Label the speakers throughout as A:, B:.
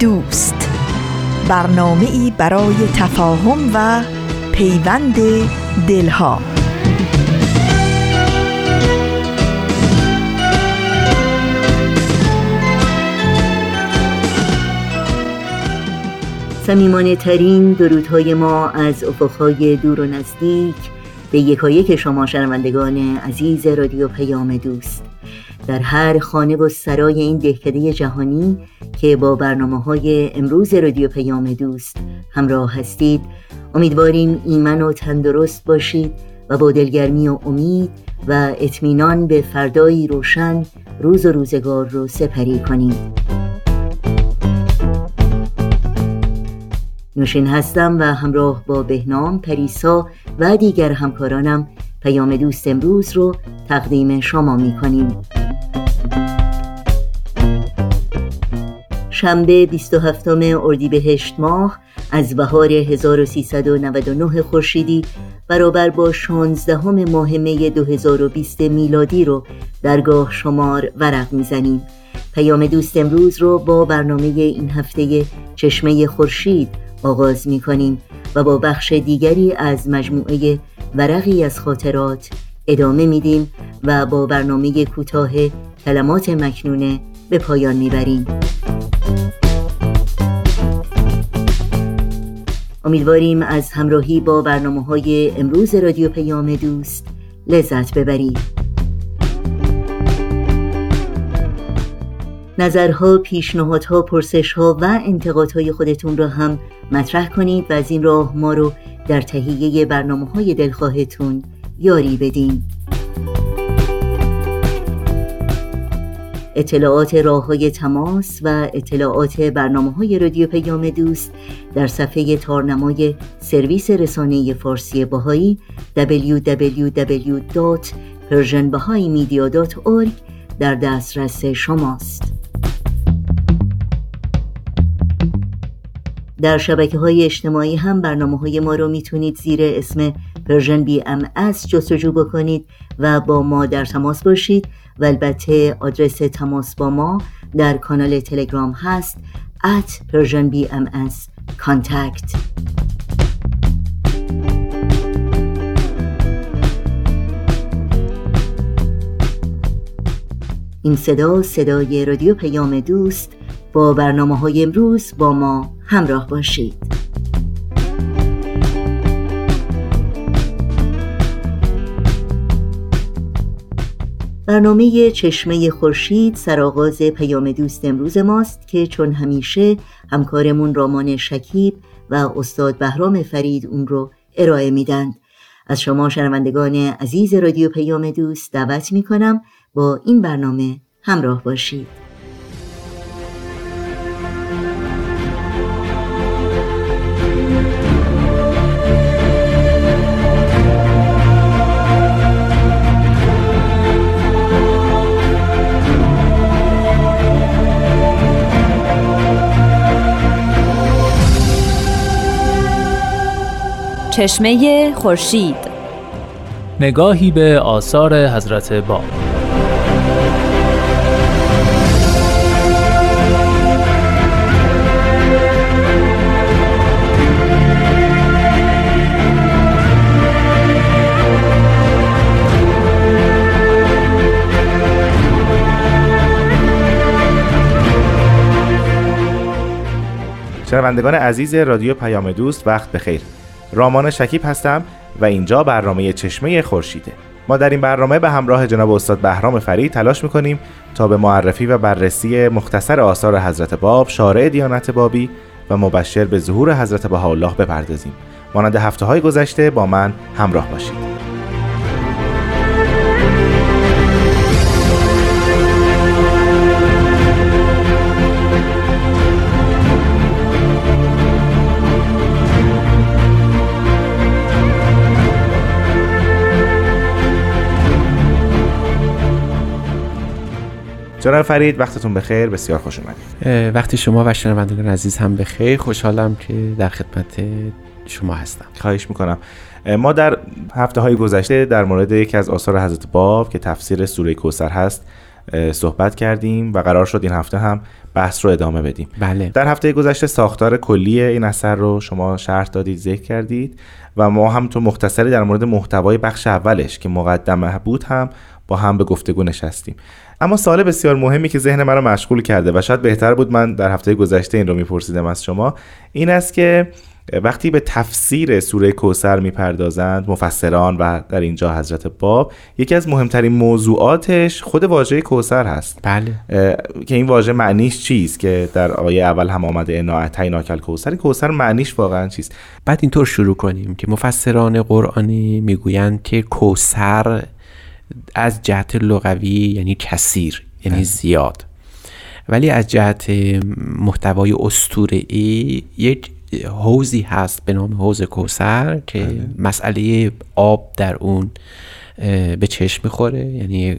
A: دوست. برنامه ای برای تفاهم و پیوند دلها.
B: سمیمانه ترین درودهای ما از افقهای دور و نزدیک به یکایک شما شنوندگان عزیز رادیو پیام دوست. در هر خانه و سرای این دهکده جهانی که با برنامه های امروز رادیو پیام دوست همراه هستید. امیدواریم ایمن و تندرست باشید و با دلگرمی و امید و اطمینان به فردایی روشن روز و روزگار رو سپری کنید نوشین هستم و همراه با بهنام پریسا و دیگر همکارانم پیام دوست امروز رو تقدیم شما می کنیم شنبه 27 اردیبهشت ماه از بهار 1399 خورشیدی برابر با 16 ماه می 2020 میلادی رو درگاه شمار ورق می‌زنیم. پیام دوست امروز رو با برنامه این هفته چشمه خورشید آغاز می کنیم و با بخش دیگری از مجموعه ورقی از خاطرات ادامه میدیم و با برنامه کوتاه کلمات مکنونه به پایان می‌بریم. امیدواریم از همراهی با برنامه های امروز رادیو پیام دوست لذت ببرید. نظرها، پیشنهادها، پرسشها و انتقادهای خودتون را هم مطرح کنید و از این راه ما رو در تهیه برنامه های دلخواهتون یاری بدین. اطلاعات راه های تماس و اطلاعات برنامه های رادیو پیام دوست در صفحه تارنمای سرویس رسانه فارسی باهایی www.persianbahaimedia.org در دسترس شماست. در شبکه های اجتماعی هم برنامه های ما رو می‌تونید زیر اسم Persian BMS جستجو بکنید و با ما در تماس باشید. و البته آدرس تماس با ما در کانال تلگرام هست at Persian BMS contact. این صدا صدای رادیو پیام دوست با برنامه های امروز با ما. همراه باشید. برنامه چشمه خورشید سرآغاز پیام دوست امروز ماست که چون همیشه همکارمون رامان شکیب و استاد بهرام فرید اون رو ارائه میدن از شما شنوندگان عزیز رادیو پیام دوست دعوت می‌کنم با این برنامه همراه باشید.
C: چشمه خورشید. نگاهی به آثار حضرت باب
D: شنوندگان عزیز رادیو پیام دوست وقت بخیر. رامان شکیب هستم و اینجا برنامه چشمه خورشیده. ما در این برنامه به همراه جناب استاد بهرام فرید تلاش می‌کنیم تا به معرفی و بررسی مختصر آثار حضرت باب شارع دیانت بابی و مبشر به ظهور حضرت بهاءالله بپردازیم. مانند هفته های گذشته با من همراه باشید. جناب فرید وقتتون بخیر. بسیار خوش اومدید.
E: وقتی شما و شنوندگان عزیز هم بخیر خوشحالم که در خدمت شما هستم.
D: خواهش می‌کنم. ما در هفته های گذشته در مورد یکی از آثار حضرت باب که تفسیر سوره کوسر هست صحبت کردیم و قرار شد این هفته هم بحث رو ادامه بدیم.
E: بله.
D: در هفته گذشته ساختار کلی این اثر رو شما شرح دادید ذکر کردید و ما هم تو مختصری در مورد محتوای بخش اولش که مقدمه بود هم با هم به گفتگو نشستیم. اما سوال بسیار مهمی که ذهن مرا مشغول کرده و شاید بهتر بود من در هفته گذشته این رو میپرسیدم از شما این است که وقتی به تفسیر سوره کوسر می‌پردازند مفسران و در اینجا حضرت باب یکی از مهمترین موضوعاتش خود واژه کوسر هست.
E: بله.
D: که این واژه معنیش چیست؟ که در آیه اول هم آمده انا کل کوسر کوسر معنیش واقعا چیست؟
E: بعد اینطور شروع کنیم که مفسران قرآنی می‌گویند که کوسر از جهت لغوی یعنی کثیر یعنی بله. زیاد ولی از جهت محتوای ای یک حوزی هست به نام حوز کوسر که بله. مسئله آب در اون به چشم می‌خوره یعنی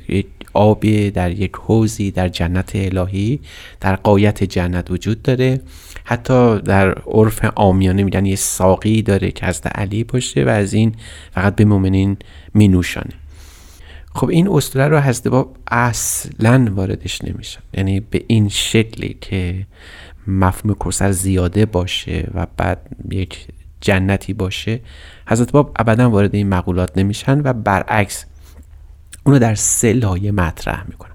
E: آبی در یک حوزی در جنت الهی در قایت جنت وجود داره حتی در عرف آمیانه میگن یه ساقی داره که از علی باشه و از این فقط به مؤمنین مینوشانه خب این اسطوره رو حضرت باب اصلا واردش نمیشن یعنی به این شکلی که مفهوم کوسر زیاده باشه و بعد یک جنتی باشه حضرت باب ابدا وارد این مقولات نمیشن و برعکس اونو در سه لایه مطرح می‌کنن.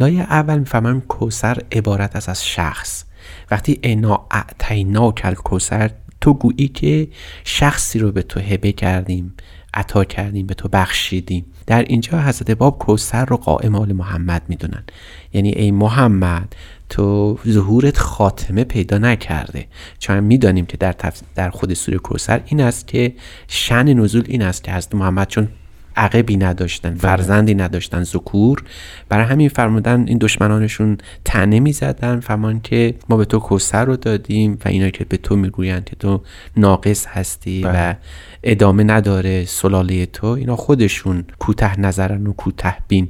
E: لایه اول می‌فهمن کوسر عبارت از از شخص. وقتی انا اعتینا کل کوسر تو گویی که شخصی رو به تو هبه کردیم عطا کردیم به تو بخشیدیم. در اینجا حضرت باب کوسر رو قائم آل محمد می‌دونن. یعنی ای محمد تو ظهورت خاتمه پیدا نکرده. چون می‌دانیم که در, در خود سوره کوسر این است که شن نزول این است که حضرت محمد چون عقبی نداشتن بله. فرزندی نداشتن ذکور برای همین فرمودن این دشمنانشون تنه می‌زدن فرمان که ما به تو کوسر رو دادیم و اینا که به تو می‌گویند که تو ناقص هستی و بله. ادامه نداره سلاله تو اینا خودشون کوته نظرن و کوته بین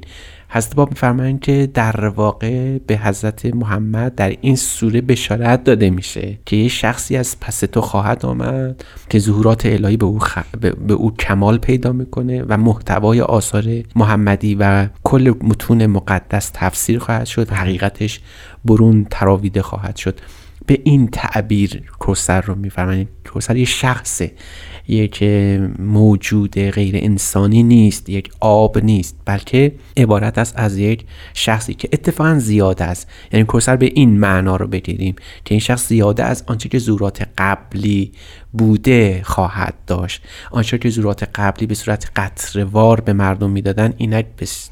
E: حضرت باب میفرمایند که در واقع به حضرت محمد در این سوره بشارت داده میشه که یه شخصی از پس تو خواهد آمد که ظهورات الهی به او, به او کمال پیدا می‌کنه و محتوای آثار محمدی و کل متون مقدس تفسیر خواهد شد و حقیقتش برون تراویده خواهد شد. به این تعبیر کوسر رو میفرمایند کوسر یه شخصه یک موجود غیر انسانی نیست یک آب نیست بلکه عبارت است از یک شخصی که اتفاقا زیاده است. یعنی کوسر به این معنا رو بگیریم که این شخص زیاده از آنچه که زورات قبلی بوده خواهد داشت. آنچه که زورات قبلی به صورت قطروار به مردم می‌دادن اینک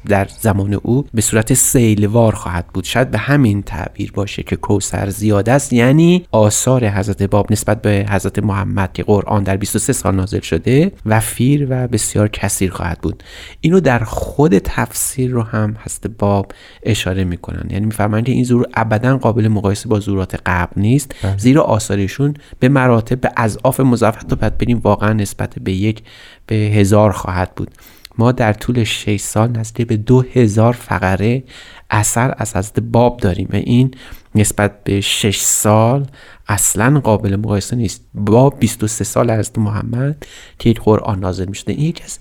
E: در زمان او به صورت سیلوار خواهد بود. شاید به همین تعبیر باشه که کوسر زیاده است یعنی آثار حضرت باب نسبت به حضرت محمد که قرآن در 23 سال نازل شده وفیر و بسیار کثیر خواهد بود. اینو در خود تفسیر رو هم حضرت باب اشاره می‌کنن. یعنی میفرمایند این زور ابدا قابل مقایسه با زورات قبل نیست. بله. زیرا آثارشون به مراتب به اضعاف مضاعف تو بعد بریم واقعا نسبت به یک به هزار خواهد بود. ما در طول 6 سال نزدیک به دو هزار فقره اثر از حضرت باب داریم و این نسبت به 6 سال اصلا قابل مقایسه نیست. با 23 سال از محمد که یک قرآن نازل می شده این یکی از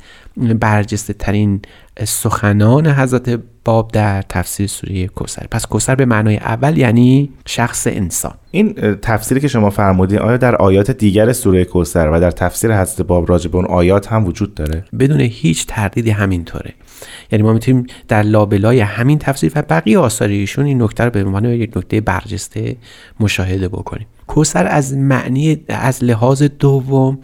E: برجسته ترین سخنان حضرت باب در تفسیر سوره کوسر پس کوسر به معنای اول یعنی شخص انسان.
D: این تفسیری که شما فرمودین آیا در آیات دیگر سوره کوسر و در تفسیر حضرت باب راجع به اون آیات هم وجود داره؟
E: بدون هیچ تردیدی همینطوره. یعنی ما می‌تونیم در لابلای همین تفسیر و بقیه آثار ایشون این نکته رو به عنوان یک نکته برجسته مشاهده بکنیم کوسر از معنی از لحاظ دوم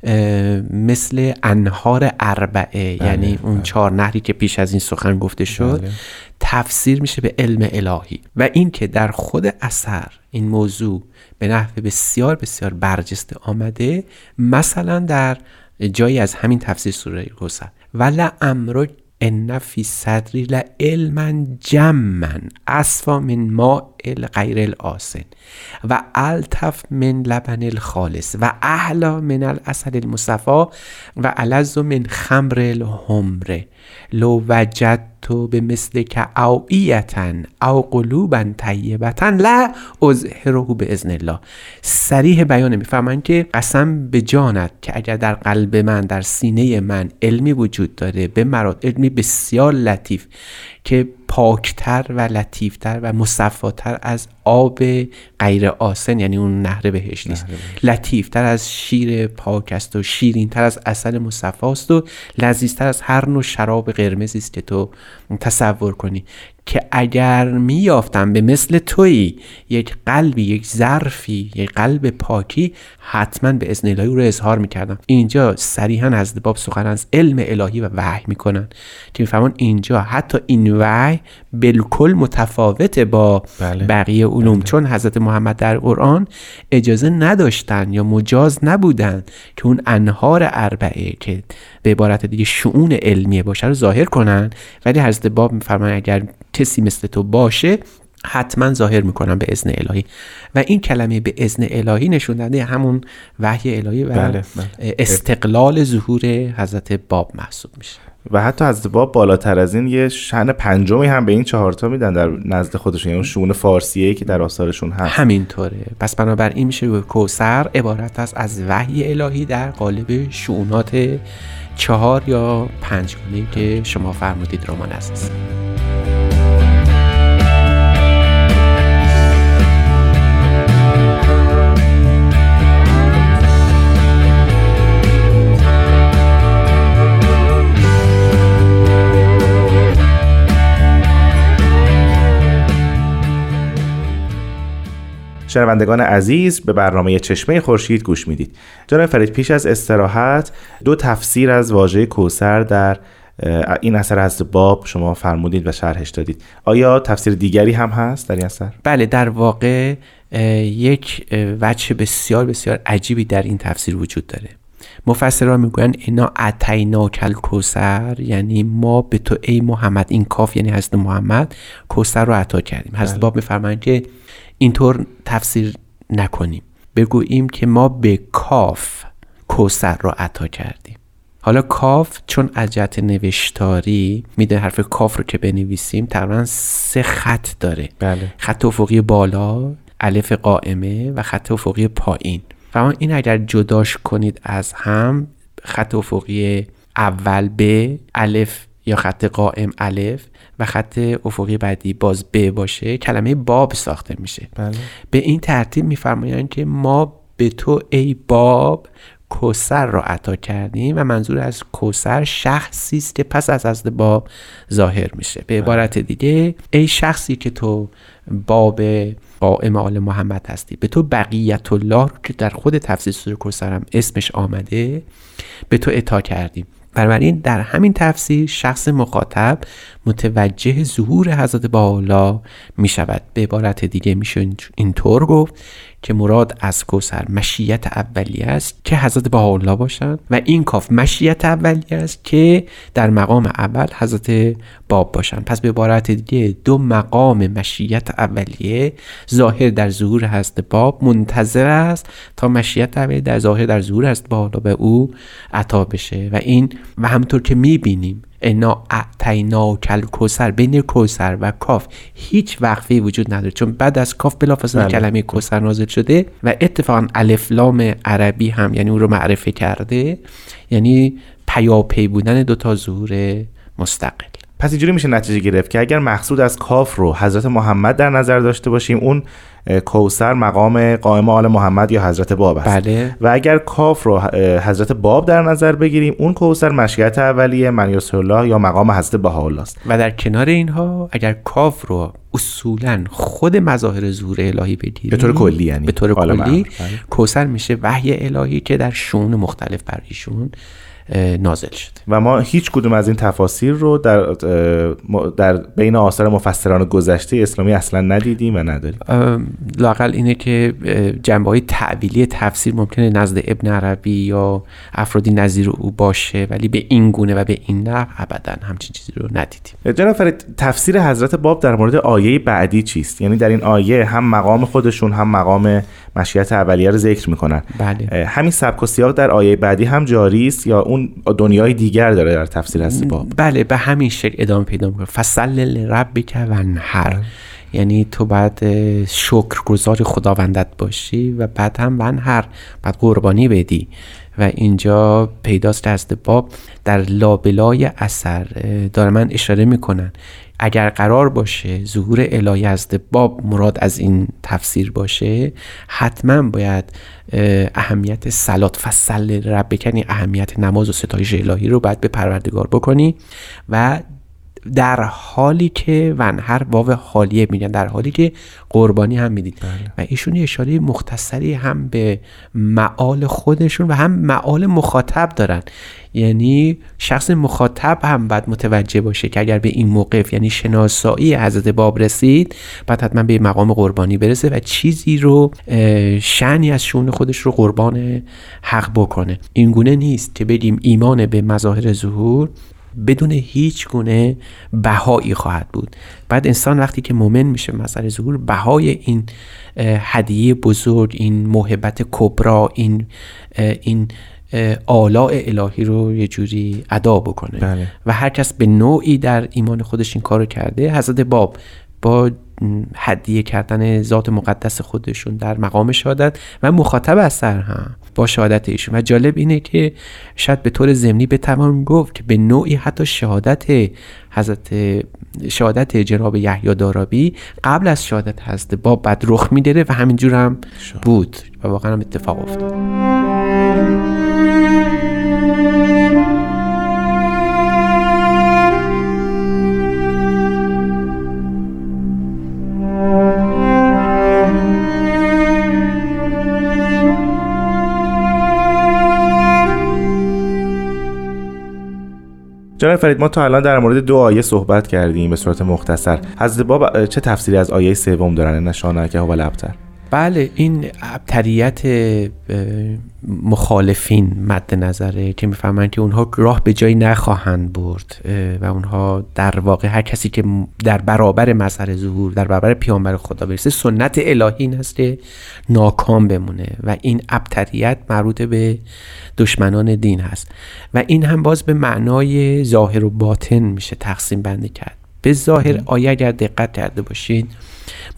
E: مثل انهار اربعه بله، یعنی اون بله. چهار نهری که پیش از این سخن گفته شد بله. تفسیر میشه به علم الهی و این که در خود اثر این موضوع به نحو بسیار بسیار برجسته آمده مثلا در جایی از همین تفسیر سوره کوسر ولا امر ان فی صدری علما جمن اصفا من ما غیر الاسن و الطف من لبن الخالص و احلا من الاصل المصفا و الز من خمر الحمره لو وجد تو به مثل که اوعیتن او قلوبا طیبتن لا اظهره به ازن الله. سریح بیان می‌فهمن که قسم به جانت که اگر در قلب من در سینه من علمی وجود داره به مراد علمی بسیار لطیف که پاکتر و لطیفتر و مصفاتر از آب غیر آسن یعنی اون نهر بهشتی است لطیفتر از شیر پاک است و شیرینتر از اصل مصفاست و لذیذتر از هر نوع شراب قرمزی است که تو تصور کنی. که اگر میافتم به مثل تویی یک قلبی یک ظرفی یک قلب پاکی حتما به اذن الهی رو اظهار می‌کردم اینجا صریحا از باب سخن از علم الهی و وحی می‌کنن که میفهمون اینجا حتی این وحی بالکل متفاوته با بله. بقیه علوم بله. چون حضرت محمد در قرآن اجازه نداشتن یا مجاز نبودن که اون انهار اربعه که به عبارت دیگه شعون علمیه باشه رو ظاهر کنن ولی حضرت باب میفرمان اگر کسی مثل تو باشه حتما ظاهر می‌کنن به اذن الهی. و این کلمه به اذن الهی نشون همون وحی الهی و بله، بله. استقلال ظهور حضرت باب محسوب میشه.
D: و حتی حضرت باب بالاتر از این یه شن پنجمی هم به این چهارتا میدن در نزد خودشون یعنی شون فارسیه که در آثارشون هست.
E: همینطوره. پس بنابراین میشه کوسر عبارت است از وحی الهی در قالب شونات چهار یا پنج که شما فرمودید رمان اساسی
D: شنوندگان عزیز به برنامه چشمه خورشید گوش می‌دید. جناب فرید پیش از استراحت دو تفسیر از واژه کوسر در این اثر از باب شما فرمودید و شرحش دادید. آیا تفسیر دیگری هم هست در این اثر؟
E: بله در واقع یک وجه بسیار بسیار عجیبی در این تفسیر وجود داره. مفسران می‌گویند اینا اتینا کل کوسر یعنی ما به تو ای محمد این کاف یعنی حضرت محمد کوسر رو عطا کردیم. حضرت بله. باب میفرمایند که اینطور تفسیر نکنیم. بگوییم که ما به کاف کوسر رو عطا کردیم. حالا کاف چون از جهت نوشتاری میده حرف کاف رو که بنویسیم تقریبا سه خط داره.
D: بله.
E: خط افقی بالا الف قائمه و خط افقی پایین. و این اگر جداش کنید از هم خط افقی اول ب الف یا خط قائم الف و خط افقی بعدی باز ب باشه کلمه باب ساخته میشه.
D: بله.
E: به این ترتیب میفرمایند که ما به تو ای باب کوسر را عطا کردیم و منظور از کوسر شخصی است که پس از از باب ظاهر میشه. به عبارت دیگه ای شخصی که تو باب قائم آل محمد هستی به تو بقیت الله رو که در خود تفسیر سوره کوسر هم اسمش آمده به تو اطاع کردیم. بنابراین در همین تفسیر شخص مخاطب متوجه ظهور حضرت بالا می شود به عبارت دیگه میشه اینطور گفت. که مراد از کوسر مشیت اولیه است که حضرت بهاءالله باشند و این کاف مشیت اولیه است که در مقام اول حضرت باب باشند پس به عبارت دیگه دو مقام مشیت اولیه ظاهر در ظهور حضرت باب منتظر است تا مشیت اولیه در ظاهر در ظهور حضرت بهاءالله به او عطا بشه. و این و همطور که می‌بینیم انا اعتینا کل کوسر بین کوسر و کاف هیچ وقفه وجود نداره. چون بعد از کاف بلافاصله بله. کلمه کوسر نازل شده و اتفاقا الفلام عربی هم یعنی اون رو معرفه کرده. یعنی پیاپی بودن دوتا ظهور مستقل.
D: پس اینجوری میشه نتیجه گرفت که اگر مقصود از کاف رو حضرت محمد در نظر داشته باشیم اون کوسر مقام قائم آل محمد یا حضرت باب است
E: بله.
D: و اگر کاف رو حضرت باب در نظر بگیریم اون کوسر مشیت اولیه من الله یا مقام حضرت بهاءالله است
E: و در کنار اینها اگر کاف رو اصولا خود مظاهر ظهور الهی بگیریم
D: به طور کلی یعنی
E: به طور کلی. کوسر میشه وحی الهی که در شون مختلف بر ایشون نازل شده.
D: و ما هیچ کدوم از این تفاسیر رو در در بین آثار مفسران گذشته اسلامی اصلا ندیدیم و نداریم.
E: لاقل اینه که جنبه های تعبیلی تفسیر ممکنه نزد ابن عربی یا افرادی نظیر او باشه ولی به این گونه و به این نحو ابدا همچین چیزی رو ندیدیم.
D: جناب فرید تفسیر حضرت باب در مورد آیه بعدی چیست؟ یعنی در این آیه هم مقام خودشون هم مقام مشیت اولیه رو ذکر می‌کنن.
E: بله.
D: همین سبک و سیاق در آیه بعدی هم جاری است یا اون دنیای دیگر داره در تفسیر حضرت باب؟
E: بله به همین شکل ادامه پیدا می‌کنه. فصل ربک هر یعنی تو بعد شکر گذار خداوندت باشی و بعد هم ونهر بعد قربانی بدی. و اینجا پیداست دست باب در لابلای اثر داره من اشاره می‌کنن. اگر قرار باشه ظهور الهی از باب مراد از این تفسیر باشه حتما باید اهمیت سلات فصل رب بکنی اهمیت نماز و ستایش الهی رو باید به پروردگار بکنی و در حالی که ونهر واو حالیه میگن در حالی که قربانی هم می‌دید بله. و ایشون یه اشاره مختصری هم به معال خودشون و هم معال مخاطب دارن. یعنی شخص مخاطب هم باید متوجه باشه که اگر به این موقف یعنی شناسایی حضرت باب رسید بعد حتما به مقام قربانی برسه و چیزی رو شعنی از شون خودش رو قربان حق بکنه. این گونه نیست که بگیم ایمان به مظاهر ظهور. بدون هیچ گونه بهایی خواهد بود. بعد انسان وقتی که مؤمن میشه مسئله ظهور بهای این هدیه بزرگ این محبت کبرا این این آلاء الهی رو یه جوری ادا بکنه.
D: بله.
E: و هر کس به نوعی در ایمان خودش این کارو کرده حضرت باب با هدیه کردن ذات مقدس خودشون در مقام شهادت و مخاطب اثر هم. با شهادت ایشون. و جالب اینه که شاید به طور ضمنی بتوان گفت که به نوعی حتی شهادت حضرت شهادت جناب یحیی دارابی قبل از شهادت حضرت باب بعد رخ میداره و همینجور هم بود. و واقعا هم اتفاق افتاد.
D: فرید ما تا الان در مورد دو آیه صحبت کردیم به صورت مختصر. حضرت باب چه تفسیری از آیه سوم دارن؟ نشانه که هو لبتر.
E: بله این ابتریت مخالفین مد نظره که می‌فهمند که اونها راه به جایی نخواهند برد و اونها در واقع هر کسی که در برابر مظهر ظهور در برابر پیامبر خدا برسه سنت الهی این هست که ناکام بمونه و این ابتریت مربوط به دشمنان دین هست. و این هم باز به معنای ظاهر و باطن میشه تقسیم بندی کرد. به ظاهر آیه اگر دقت کرده باشید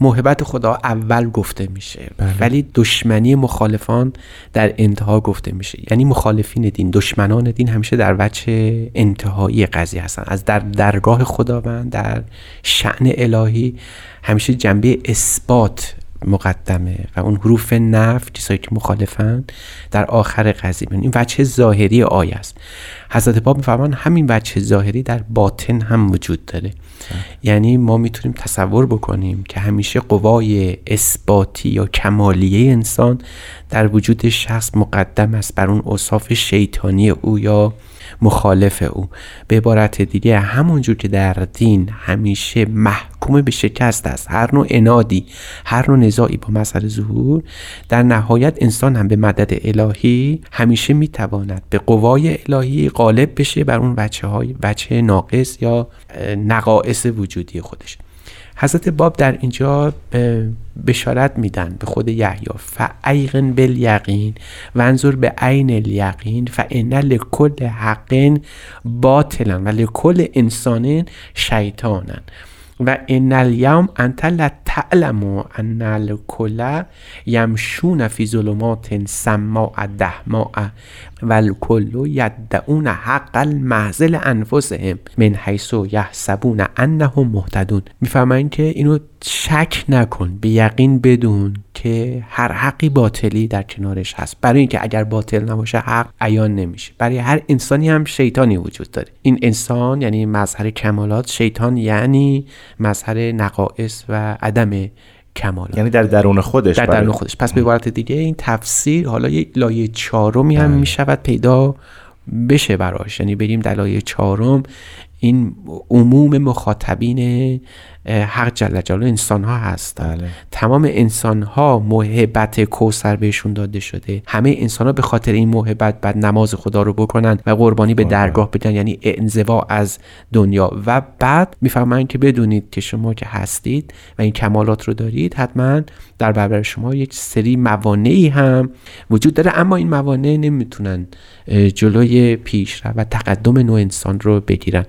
E: محبت خدا اول گفته میشه.
D: بله.
E: ولی دشمنی مخالفان در انتها گفته میشه. یعنی مخالفین دین دشمنان دین همیشه در وجه انتهایی قضیه هستن. از در درگاه خداوند در شعن الهی همیشه جنبه اثبات مقدمه و اون حروف نف چیزایی که مخالفن در آخر قضیه. این وجه ظاهری آیه است. حضرت باب میفرمان همین وجه ظاهری در باطن هم وجود داره. یعنی ما می‌تونیم تصور بکنیم که همیشه قوای اثباتی یا کمالیه انسان در وجود شخص مقدم است بر اون اصاف شیطانی او یا مخالف او. به عبارت دیگه همونجور که در دین همیشه محکوم به شکست است هر نوع انادی هر نوع نزاعی با مسئله ظهور در نهایت انسان هم به مدد الهی همیشه می‌تواند به قوای الهی غالب بشه بر اون بچه های بچه ناقص یا نقائص وجودی خودش. حضرت باب در اینجا بشارت میدن به خود یحیی. فعیقن بالیقین و انظر به عین الیقین فان لکل حق باطلا و لکل انسان شیطانا و ان الیوم انت لا تعلم ان الکل یمشون فی ظلمات سماء دهماء و الکل یدعون حق المعزل انفسهم من حیث یحسبون انهم مهتدون. می‌فهمن که اینو شک نکن به یقین بدون که هر حقی باطلی در کنارش هست. برای اینکه اگر باطل نباشه حق عیان نمیشه. برای هر انسانی هم شیطانی وجود داره. این انسان یعنی مظهر کمالات شیطان یعنی مظهر نقائص و عدم کمال
D: یعنی در درون خودش
E: در درون خودش. پس به عبارت دیگه این تفسیر حالا یک لایه چهارمی هم
D: بله.
E: می شود پیدا بشه براش. یعنی بریم در آیه چهارم این عموم مخاطبین حق جل جلاله انسان ها هست. بله. تمام انسان ها محبت کوسر بهشون داده شده. همه انسان ها به خاطر این محبت بعد نماز خدا رو بکنن و قربانی به درگاه بدن یعنی انزوا از دنیا. و بعد می‌فهمن که بدونید که شما که هستید و این کمالات رو دارید حتما در برابر شما یک سری موانعی هم وجود داره. اما این موانع نمی‌تونن جلوی پیش و تقدم نوع انسان رو بگیرن.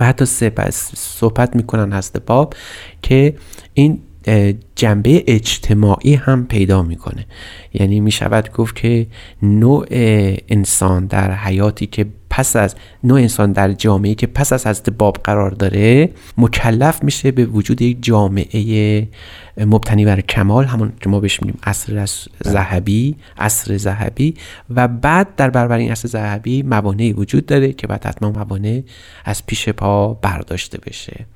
E: و حتی صحبت می‌کنن هست باب که این جنبه اجتماعی هم پیدا می‌کنه. یعنی می‌شود گفت که نوع انسان در حیاتی که پس از نوع انسان در جامعه که پس از حضرت باب قرار داره مکلف میشه به وجود یک جامعه مبتنی بر کمال همون که ما بهش میگیم عصر ذهبی عصر ذهبی و بعد در برابر این عصر ذهبی موانعی وجود داره که بعد حتما موانع از پیش پا برداشته بشه.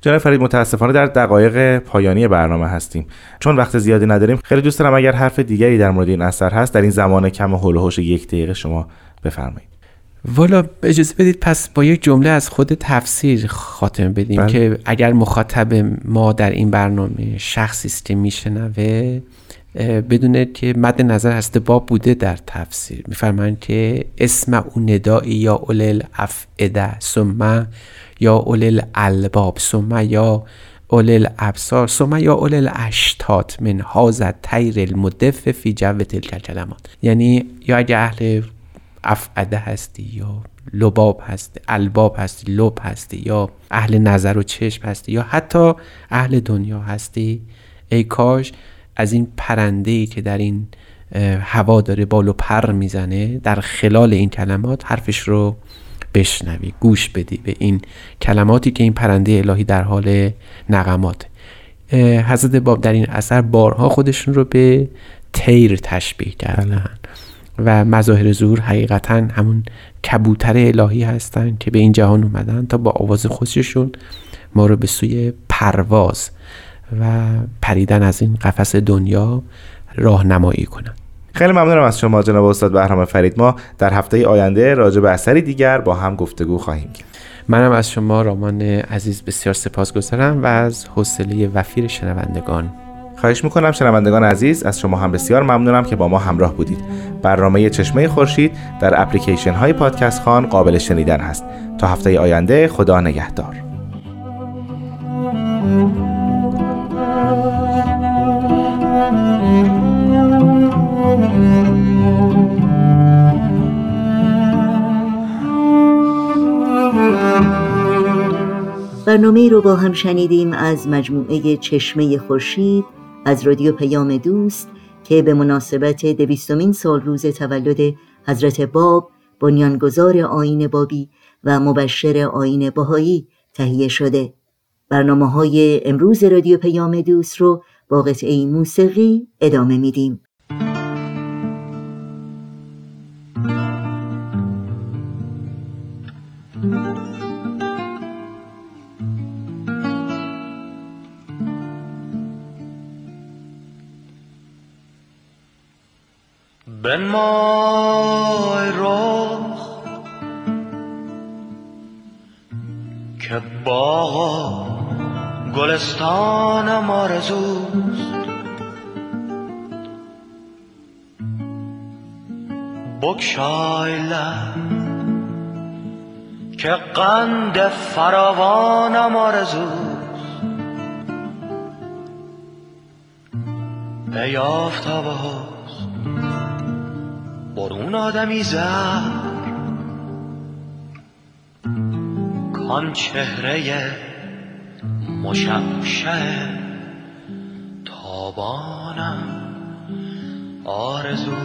D: جناب فرید متاسفانه در دقایق پایانی برنامه هستیم. چون وقت زیادی نداریم خیلی دوست دارم اگر حرف دیگری در مورد این اثر هست در این زمان کم هول یک دقیقه شما بفرمایید.
E: والا اجازه بدید پس با یک جمله از خود تفسیر خاتم بدیم بله. که اگر مخاطب ما در این برنامه شخصی است که میشنوه بدونه که مد نظر هست باب بوده در تفسیر میفرمایند که اسم او ندایی یا اولل افعده ثم یا اولل الباب ثم یا اولل ابصار ثم یا اولل اشتات من هازت تیر المدف فی جو تلک کلمات یعنی یا اگه اهل افعده هستی یا لباب هستی الباب هستی لب هستی یا اهل نظر و چشم هستی یا حتی اهل دنیا هستی؟ ای کاش از این پرنده ای که در این هوا داره بالو پر می‌زنه در خلال این کلمات حرفش رو بشنوی گوش بدی به این کلماتی که این پرنده الهی در حال نقمات حضرت باب در این اثر بارها خودشون رو به تیر تشبیه کردن. و مظاهر ظهور حقیقتا همون کبوتر الهی هستن که به این جهان اومدن تا با آواز خودشون ما رو به سوی پرواز و پریدن از این قفس دنیا راهنمایی کنن.
D: خیلی ممنونم از شما جناب استاد بهرام فرید. ما در هفته آینده راجع به اثری دیگر با هم گفتگو خواهیم کرد.
E: منم از شما رامان عزیز بسیار سپاسگزارم و از حوصله وفیر شنوندگان
D: خواهش می‌کنم شنوندگان عزیز از شما هم بسیار ممنونم که با ما همراه بودید. برنامه چشمه خورشید در اپلیکیشن های پادکست خان قابل شنیدن هست. تا هفته آینده خدا نگهدار.
B: برنامه رو با هم شنیدیم از مجموعه چشمه خورشید. از رادیو پیام دوست که به مناسبت دویستمین سال روز تولد حضرت باب بنیانگذار آین بابی و مبشر آین باهایی تهیه شده. برنامه های امروز رادیو پیام دوست رو با قطعه موسیقی ادامه میدیم.
F: بنمای رخ که باغ گلستانم آرزوست بکشای که قند فراوانم آرزوست ای آفتابه برون آدمی زر کان چهره مشمشه تابانم. آرزو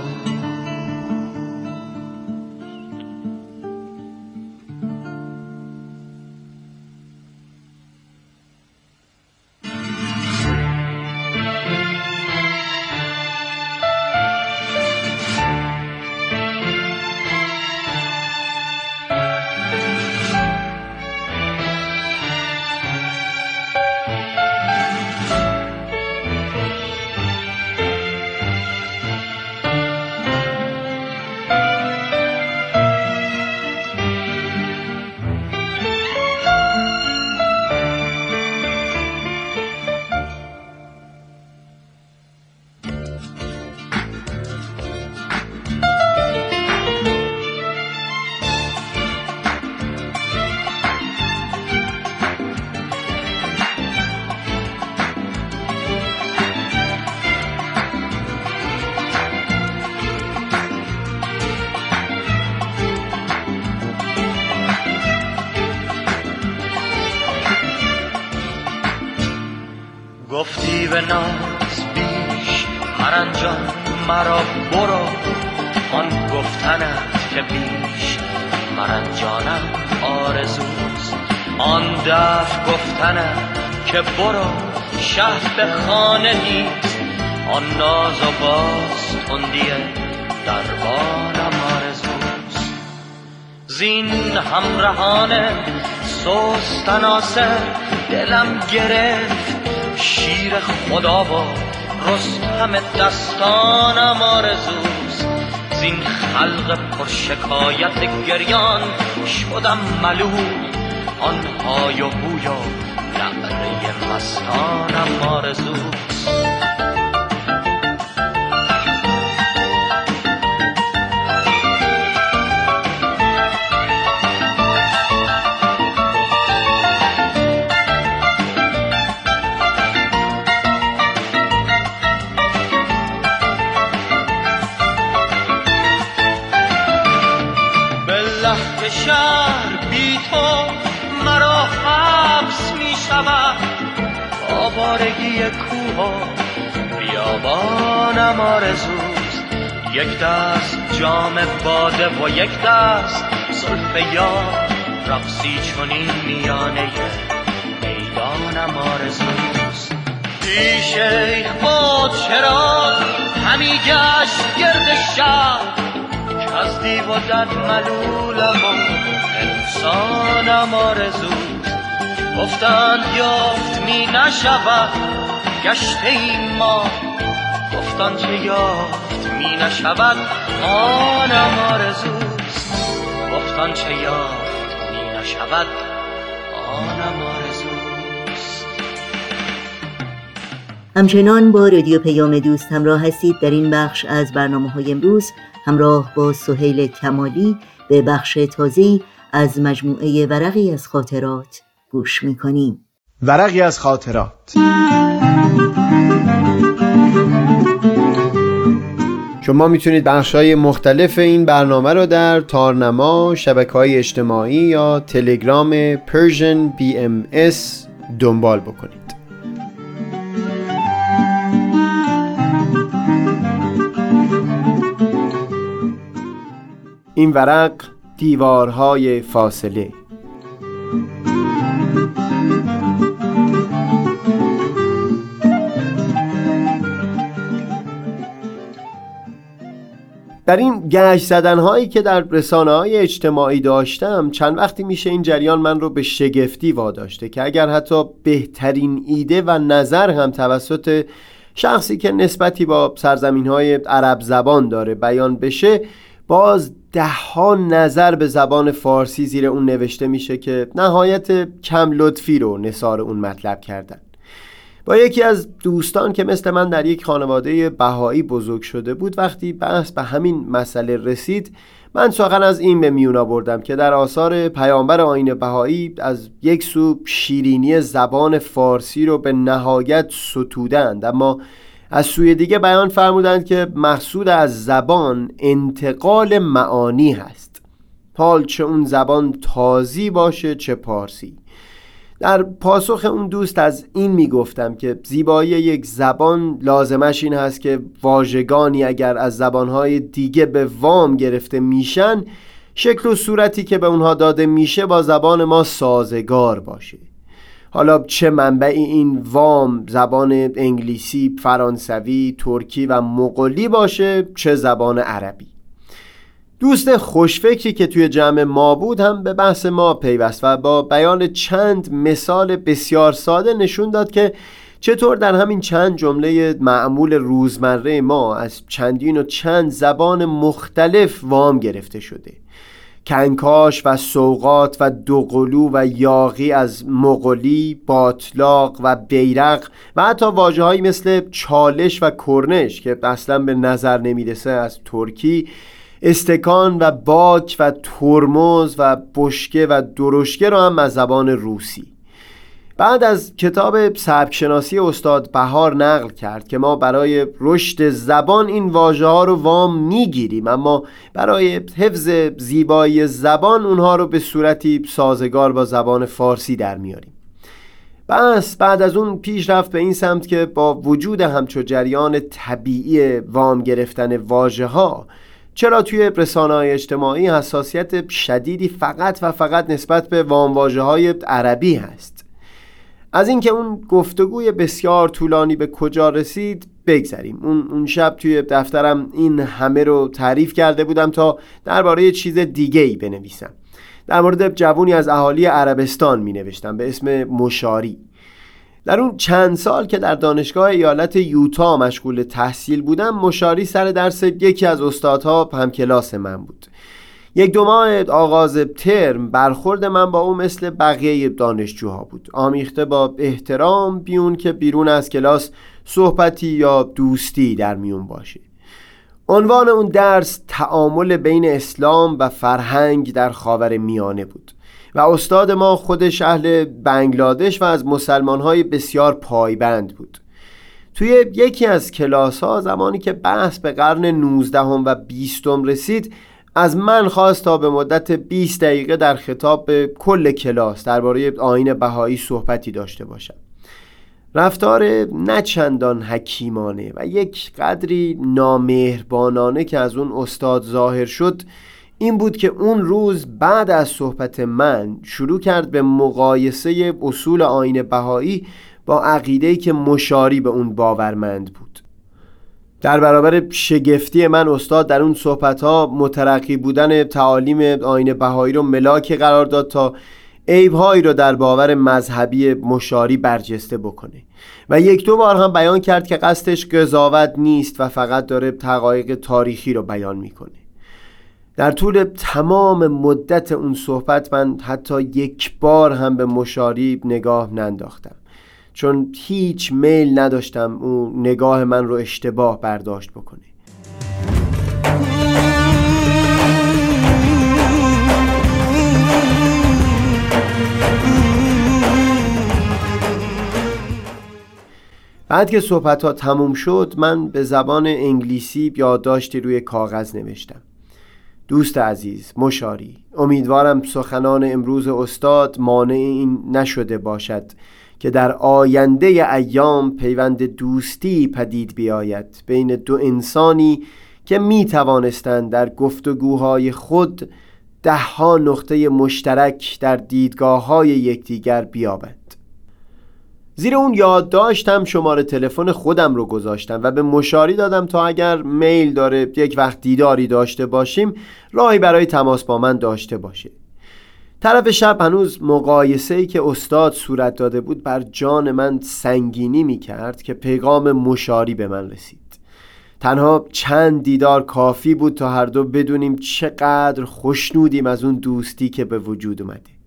F: برو آن گفتنت که بیش مرنجانم آرزوست. آن دف گفتنت که برو شهر به خانه نیست. آن ناز و باز تندیه دربانم آرزوست. زین همراهانه سوست تناسر دلم گرفت شیر خدا و رستم دستانم آرزوست زین خلق پر شکایت گریان شدم ملول. آن های و بوی و نعره مستانم آرزوست آوارگی کوه و بیابانم آرزوست یک دست جام باده و یک دست زلف یار. رقصی چونین میانه می‌دانم آرزوست پیش با چرا همی گشت گرد شهر؟ دیو و دد ملولم و انسانم آرزوست گفتند یافت می نشود گشته این ما. گفتان چه یافت می نشود آنم آرزوست گفتان چه یافت می نشود آنم
B: همچنان با رادیو پیام دوست همراه هستید در این بخش از برنامه های امروز همراه با سهیل کمالی به بخش تازی از مجموعه ورقی از خاطرات گوش می‌کنیم.
G: ورقی از خاطرات. شما می‌تونید بخش های مختلف این برنامه رو در تارنما، شبکه های اجتماعی یا تلگرام Persian BMS دنبال بکنید. این ورق دیوارهای فاصله. در این گشت زدن هایی که در رسانه های اجتماعی داشتم چند وقتی میشه این جریان من رو به شگفتی واداشته که اگر حتی بهترین ایده و نظر هم توسط شخصی که نسبتی با سرزمین های عرب زبان داره بیان بشه باز ده ها نظر به زبان فارسی زیر اون نوشته میشه که نهایت کم لطفی رو نصار اون مطلب کردن. با یکی از دوستان که مثل من در یک خانواده بهایی بزرگ شده بود وقتی بحث به همین مسئله رسید من سخن از این به میون آوردم که در آثار پیامبر آین بهایی از یک سو شیرینی زبان فارسی رو به نهایت ستودند اما از سوی دیگه بیان فرمودند که مقصود از زبان انتقال معانی هست. حال چه اون زبان تازی باشه چه پارسی. در پاسخ اون دوست از این می‌گفتم که زیبایی یک زبان لازمش این هست که واژگانی اگر از زبانهای دیگه به وام گرفته میشن شکل و صورتی که به اونها داده میشه با زبان ما سازگار باشه. حالا چه منبعی این وام زبان انگلیسی، فرانسوی، ترکی و مغولی باشه چه زبان عربی؟ دوست خوشفکری که توی جمع ما بود هم به بحث ما پیوست و با بیان چند مثال بسیار ساده نشون داد که چطور در همین چند جمله معمول روزمره ما از چندین و چند زبان مختلف وام گرفته شده. کنکاش و سوقات و دوقلو و یاقی از مغولی، باطلاق و بیرق و حتی واجه مثل چالش و کرنش که اصلا به نظر نمی‌رسه از ترکی استکان و باک و ترمز و بشکه و درشکه رو هم از زبان روسی. بعد از کتاب سبکشناسی استاد بهار نقل کرد که ما برای رشد زبان این واژه ها رو وام می‌گیریم اما برای حفظ زیبایی زبان اونها رو به صورتی سازگار با زبان فارسی در میاریم. بس بعد از اون پیش رفت به این سمت که با وجود همچو جریان طبیعی وام گرفتن واژه ها چرا توی رسانه های اجتماعی حساسیت شدیدی فقط و فقط نسبت به وام واژه های عربی هست؟ از اینکه اون گفتگوی بسیار طولانی به کجا رسید بگذریم. اون, اون شب توی دفترم این همه رو تعریف کرده بودم تا درباره چیز دیگه ای بنویسم. در مورد جوونی از اهالی عربستان می نوشتم به اسم مشاری. در اون چند سال که در دانشگاه ایالت یوتا مشغول تحصیل بودم مشاری سر درس یکی از استادها همکلاس من بود. یک دو ماه آغاز ترم برخورد من با او مثل بقیه دانشجوها بود. آمیخته با احترام بیون که بیرون از کلاس صحبتی یا دوستی در میون باشه. عنوان اون درس تعامل بین اسلام و فرهنگ در خاور میانه بود. و استاد ما خودش اهل بنگلادش و از مسلمانهای بسیار پایبند بود. توی یکی از کلاس ها زمانی که بحث به قرن 19 و 20 رسید از من خواست تا به مدت 20 دقیقه در خطاب به کل کلاس درباره آین بهایی صحبتی داشته باشم. رفتار نچندان حکیمانه و یک قدری نامهربانانه که از اون استاد ظاهر شد این بود که اون روز بعد از صحبت من شروع کرد به مقایسه اصول آین بهایی با عقیده‌ای که مشاری به اون باورمند بود. در برابر شگفتی من استاد در اون صحبت ها مترقی بودن تعالیم آین بهایی رو ملاک قرار داد تا عیبهایی رو در باور مذهبی مشاری برجسته بکنه. و یک دو بار هم بیان کرد که قصدش قضاوت نیست و فقط داره تقایق تاریخی رو بیان می‌کنه. در طول تمام مدت اون صحبت من حتی یک بار هم به مشاری نگاه ننداختم. چون هیچ میل نداشتم اون نگاه من رو اشتباه برداشت بکنه. بعد که صحبت ها تموم شد من به زبان انگلیسی یادداشتی روی کاغذ نوشتم. دوست عزیز مشاری. امیدوارم سخنان امروز استاد مانع این نشده باشد که در آینده ایام پیوند دوستی پدید بیاید بین دو انسانی که می توانستند در گفتگوهای خود دهها نقطه مشترک در دیدگاه های یکدیگر بیابند. زیر اون یادداشتم شماره تلفن خودم رو گذاشتم و به مشاری دادم تا اگر میل داره یک وقت دیداری داشته باشیم راهی برای تماس با من داشته باشه. طرف شب هنوز مقایسه ای که استاد صورت داده بود بر جان من سنگینی می کرد که پیغام مشاری به من رسید. تنها چند دیدار کافی بود تا هر دو بدونیم چقدر خوشنودیم از اون دوستی که به وجود اومده.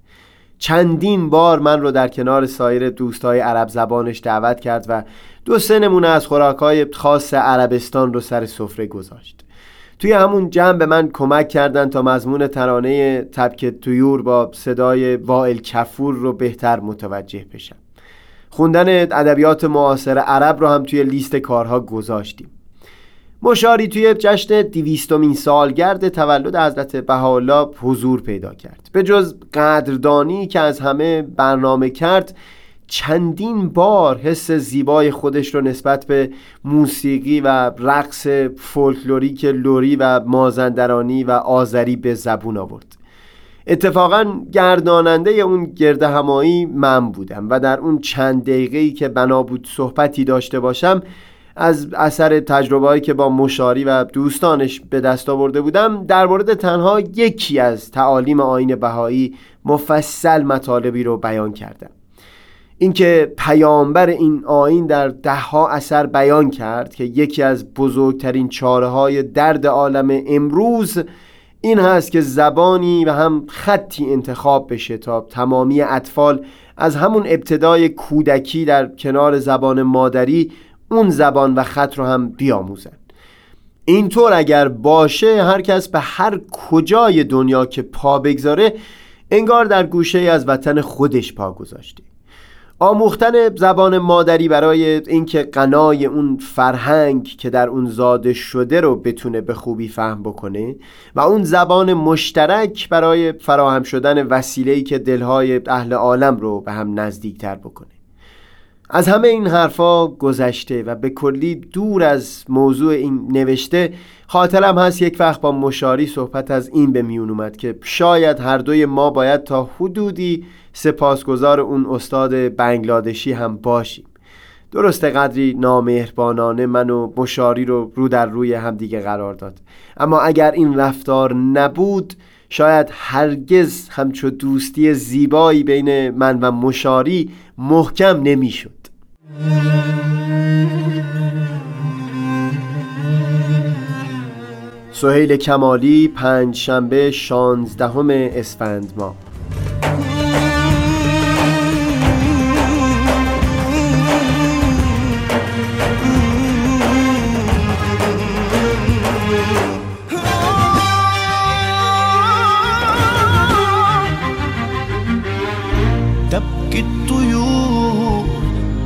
G: چندین بار من رو در کنار سایر دوستای عرب زبانش دعوت کرد و دو سه نمونه از خوراکهای خاص عربستان رو سر سفره گذاشت. توی همون جمع به من کمک کردن تا مضمون ترانه تبک تویور با صدای وائل کفور رو بهتر متوجه بشم. خوندن ادبیات معاصر عرب رو هم توی لیست کارها گذاشتیم. مشاری توی جشن دیویستمین سالگرد تولد حضرت بهاءالله حضور پیدا کرد. به جز قدردانی که از همه برنامه کرد چندین بار حس زیبای خودش رو نسبت به موسیقی و رقص فولکلوریک لوری و مازندرانی و آذری به زبون آورد. اتفاقا گرداننده اون گرد همایی من بودم و در اون چند دقیقه‌ای که بنا بود صحبتی داشته باشم از اثر تجربه که با مشاری و دوستانش به دست آورده بودم در مورد تنها یکی از تعالیم آین بهایی مفصل مطالبی رو بیان کردم. اینکه پیامبر این آین در دهها اثر بیان کرد که یکی از بزرگترین چاره های درد عالم امروز این هست که زبانی و هم خطی انتخاب بشه تا تمامی اطفال از همون ابتدای کودکی در کنار زبان مادری اون زبان و خط رو هم بیاموزن. اینطور اگر باشه هر کس به هر کجای دنیا که پا بگذاره انگار در گوشه از وطن خودش پا گذاشته. آموختن زبان مادری برای اینکه قنای اون فرهنگ که در اون زاده شده رو بتونه به خوبی فهم بکنه و اون زبان مشترک برای فراهم شدن وسیله‌ای که دلهای اهل عالم رو به هم نزدیکتر بکنه. از همه این حرفا گذشته و به کلی دور از موضوع این نوشته خاطرم هست یک وقت با مشاری صحبت از این به میون اومد که شاید هر دوی ما باید تا حدودی سپاسگزار اون استاد بنگلادشی هم باشیم. درسته قدری نامهربانانه من و مشاری رو رو در روی همدیگه قرار داد. اما اگر این رفتار نبود شاید هرگز همچو دوستی زیبایی بین من و مشاری محکم نمی‌شد. سهیل کمالی پنج شنبه شانزدهم اسفند ما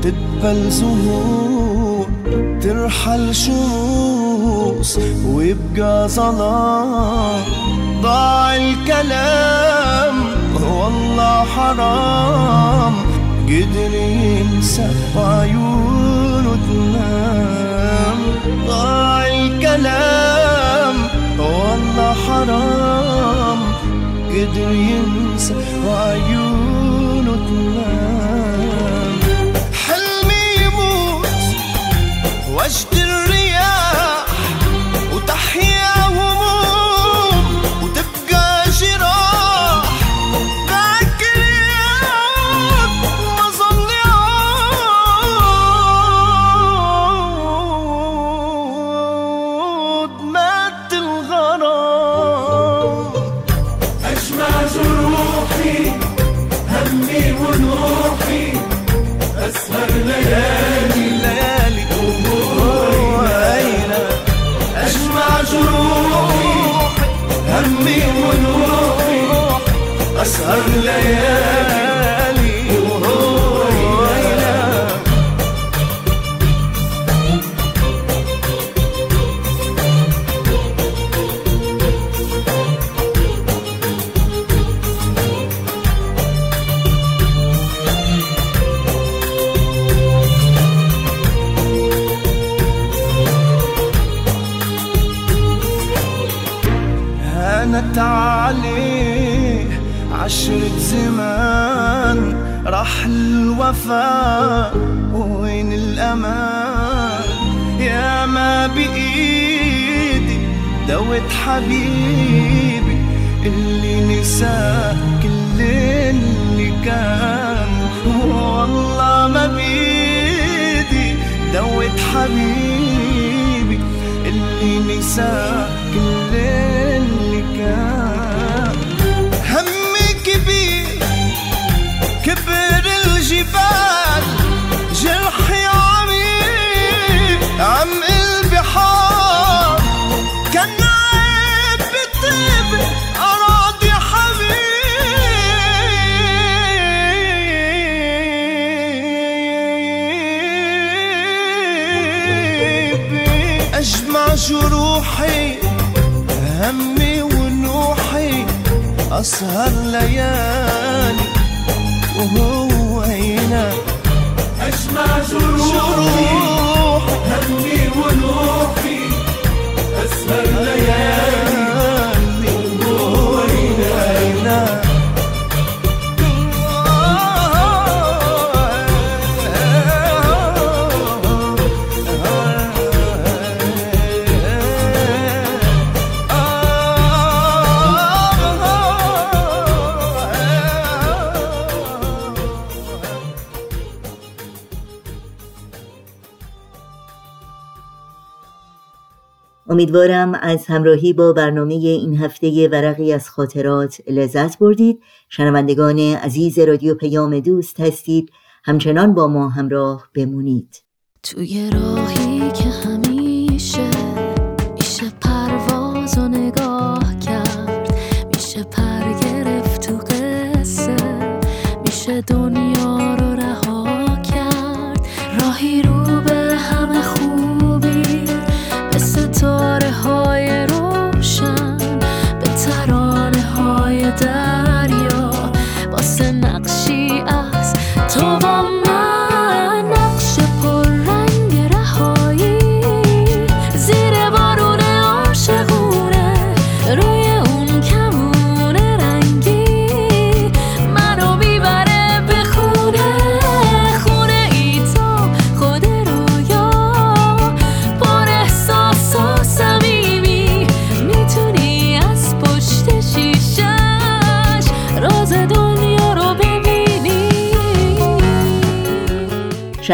H: تقبل زهور ترحل شموس ويبقى ظلام ضاع الكلام والله حرام. قدر ينسى وعيونه تنام ضاع الكلام والله حرام. قدر ينسى وعيونه بإيدي دوت حبيبي اللي نسى كل اللي كان. والله ما بإيدي دوت حبيبي اللي نسى كل اللي كان. أسهر ليالي وهو هنا. أجمع جروحي همي ونوحي أسهر ليالي.
B: امیدوارم از همراهی با برنامه این هفته ورقی از خاطرات لذت بردید. شنوندگان عزیز رادیو پیام دوست هستید. همچنان با ما همراه بمونید.
I: توی راهی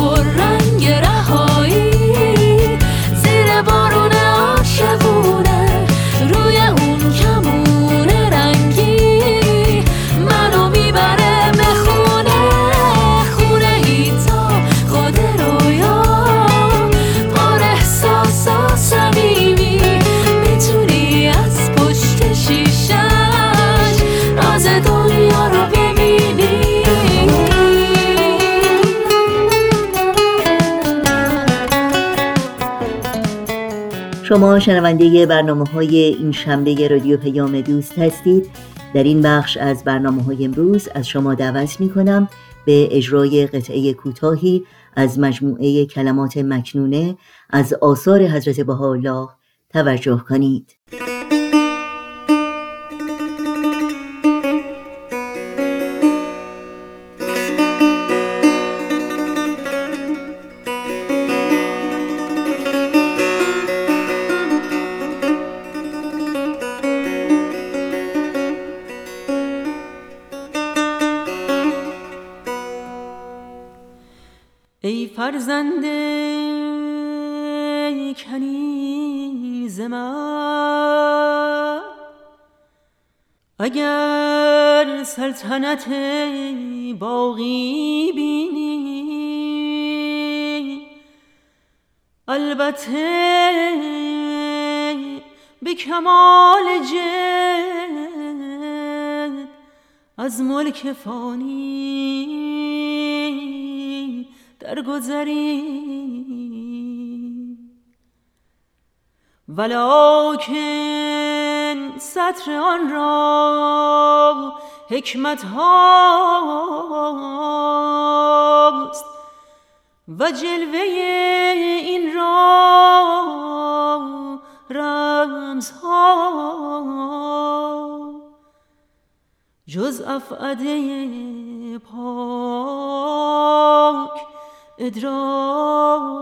B: por شما شنونده برنامه های این شنبه رادیو پیام دوست هستید. در این بخش از برنامه های امروز از شما دعوت می کنم به اجرای قطعه کوتاهی از مجموعه کلمات مکنونه از آثار حضرت بهاءالله توجه کنید.
J: اگر سلطنت باقی بینی البته به کمال جد از ملک فانی درگذری ولکن سطر آن را حکمت هاست و جلوه این را رمز ها جز افعده پاک ادراک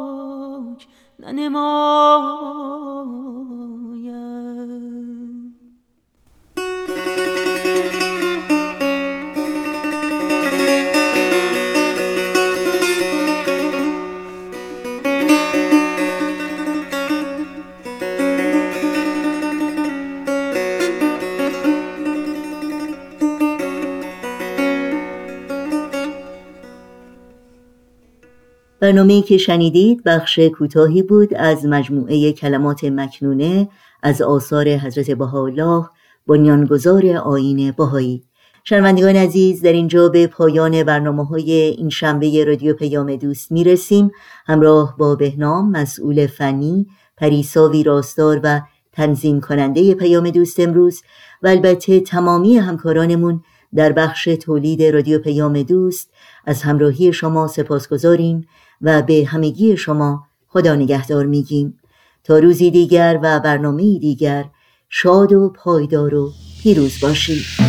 J: ننماید
B: برنامه که شنیدید بخش کوتاهی بود از مجموعه کلمات مکنونه از آثار حضرت بهاءالله بنیانگذار آین بهایی. شنوندگان عزیز در اینجا به پایان برنامه های این شنبه رادیو پیام دوست می رسیم همراه با بهنام مسئول فنی پریسا ویراستار و تنظیم کننده پیام دوست امروز و البته تمامی همکارانمون در بخش تولید رادیو پیام دوست از همراهی شما سپاس گذاریم و به همگی شما خدا نگهدار میگیم. تا روزی دیگر و برنامه دیگر شاد و پایدار و پیروز باشید.